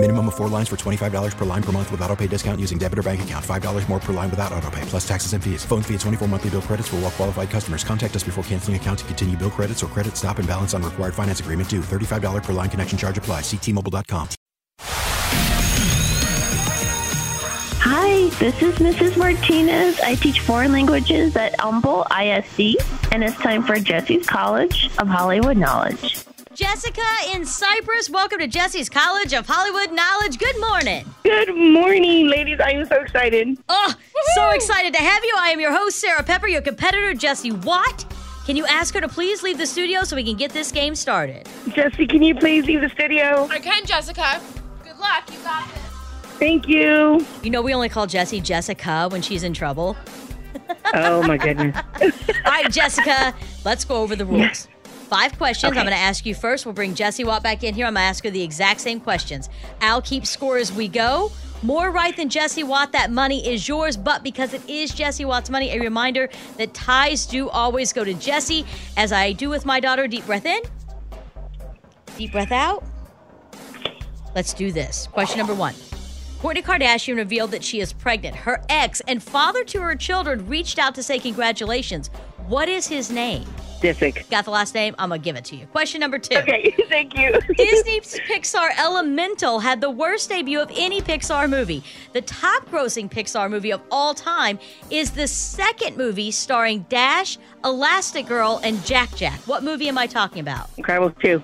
Minimum of four lines for $25 per line per month with auto pay discount using debit or bank account. $5 more per line without auto pay, plus taxes and fees. Phone fee at 24 monthly bill credits for all well qualified customers. Contact us before canceling account to continue bill credits or credit stop and balance on required finance agreement due. $35 per line connection charge apply. Ctmobile.com. Hi, this is Mrs. Martinez. I teach foreign languages at Humble ISD, and it's time for Jessie's College of Hollywood Knowledge. Jessica in Cypress, welcome to Jessie's College of Hollywood Knowledge. Good morning. Good morning, ladies. I am so excited. Oh, so excited to have you. I am your host, Sarah Pepper, your competitor, Jessie Watt. Can you ask her to please leave the studio so we can get this game started? Jessie, can you please leave the studio? I can, Jessica. Good luck. You got this. Thank you. You know, we only call Jessie Jessica when she's in trouble. Oh, my goodness. All right, Jessica, let's go over the rules. Five questions. I'm going to ask you first. We'll bring Jessie Watt back in here. I'm going to ask her the exact same questions. I'll keep score as we go. More right than Jessie Watt. That money is yours, but because it is Jessie Watt's money, a reminder that ties do always go to Jessie. As I do with my daughter, deep breath in, deep breath out. Let's do this. Question number one. Kourtney Kardashian revealed that she is pregnant. Her ex and father to her children reached out to say congratulations. What is his name? Disick. Got the last name? I'm going to give it to you. Question number two. Okay, thank you. Disney's Pixar Elemental had the worst debut of any Pixar movie. The top grossing Pixar movie of all time is the second movie starring Dash, Elastigirl, and Jack Jack. What movie am I talking about? Incredibles 2.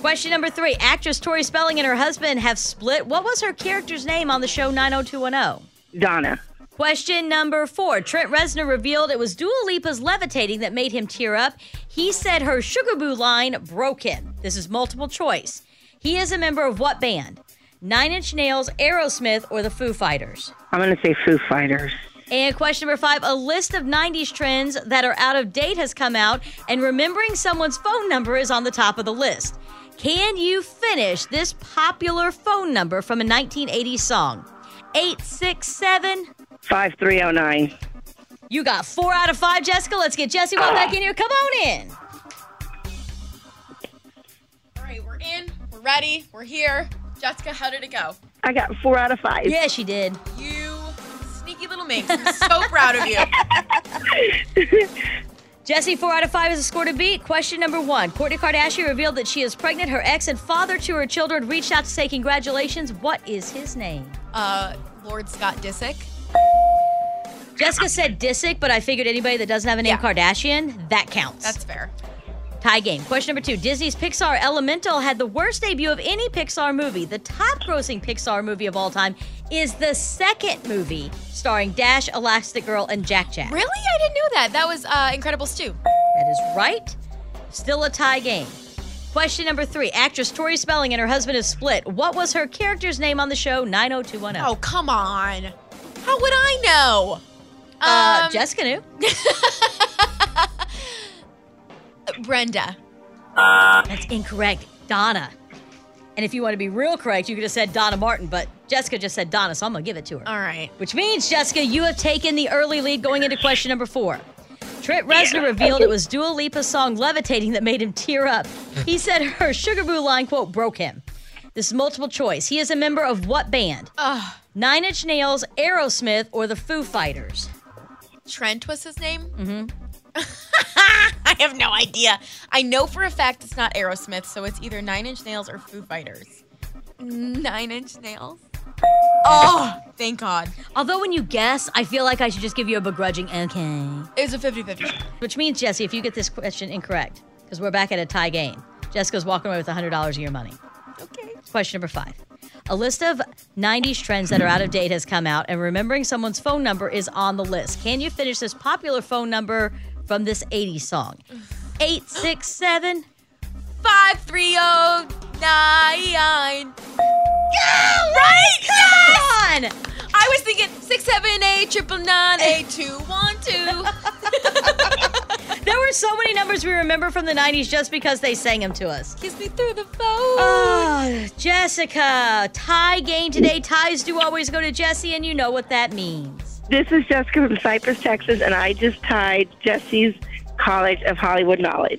Question number three. Actress Tori Spelling and her husband have split. What was her character's name on the show 90210? Donna. Question number four. Trent Reznor revealed it was Dua Lipa's levitating that made him tear up. He said her Sugar Boo line broke him. This is multiple choice. He is a member of what band? Nine Inch Nails, Aerosmith, or the Foo Fighters? I'm going to say Foo Fighters. And question number five a list of 90s trends that are out of date has come out, and remembering someone's phone number is on the top of the list. Can you finish this popular phone number from a 1980s song? 867. 5309. You got four out of five, Jessica. Let's get Jessie Watt back in here. Come on in. All right, we're in. We're ready. We're here. Jessica, how did it go? I got 4 out of 5. Yeah, she did. You sneaky little minx. I'm so proud of you. Jessie, four out of five is a score to beat. Question number one Kourtney Kardashian revealed that she is pregnant. Her ex and father to her children reached out to say congratulations. What is his name? Uh, Lord Scott Disick. Jessica said Disick, but I figured anybody that doesn't have a name Yeah. Kardashian, that counts. That's fair. Tie game. Question number two. Disney's Pixar Elemental had the worst debut of any Pixar movie. The top grossing Pixar movie of all time is the second movie starring Dash, Elastigirl, and Jack Jack. Really? I didn't know that. That was uh, Incredibles 2. That is right. Still a tie game. Question number three. Actress Tori Spelling and her husband is split. What was her character's name on the show 90210? Oh, come on. How would I know? uh, um, Jessica knew. Brenda. That's incorrect. Donna. And if you want to be real correct, you could have said Donna Martin, but Jessica just said Donna, so I'm going to give it to her. All right. Which means, Jessica, you have taken the early lead going into question number four. Trent Reznor revealed it was Dua Lipa's song Levitating that made him tear up. He said her Sugar Boo line, quote, broke him. This is multiple choice. He is a member of what band? Ugh. Nine Inch Nails, Aerosmith, or the Foo Fighters? Trent was his name? Mm-hmm. I have no idea. I know for a fact it's not Aerosmith, so it's either Nine Inch Nails or Foo Fighters. Nine Inch Nails? Oh, thank God. Although when you guess, I feel like I should just give you a begrudging okay. It was a 50 50. Which means, Jessie, if you get this question incorrect, because we're back at a tie game, Jessica's walking away with $100 of your money. Okay. Question number five. A list of 90s trends that are out of date has come out, and remembering someone's phone number is on the list. Can you finish this popular phone number from this 80s song? 867. 5309. Right? Come on! I was thinking 678 triple nine eight two one two. There were so many numbers we remember from the 90s just because they sang them to us. Kiss me through the phone. Oh, Jessica, tie game today. Ties do always go to Jessie, and you know what that means. This is Jessica from Cypress, Texas, and I just tied Jessie's College of Hollywood Knowledge.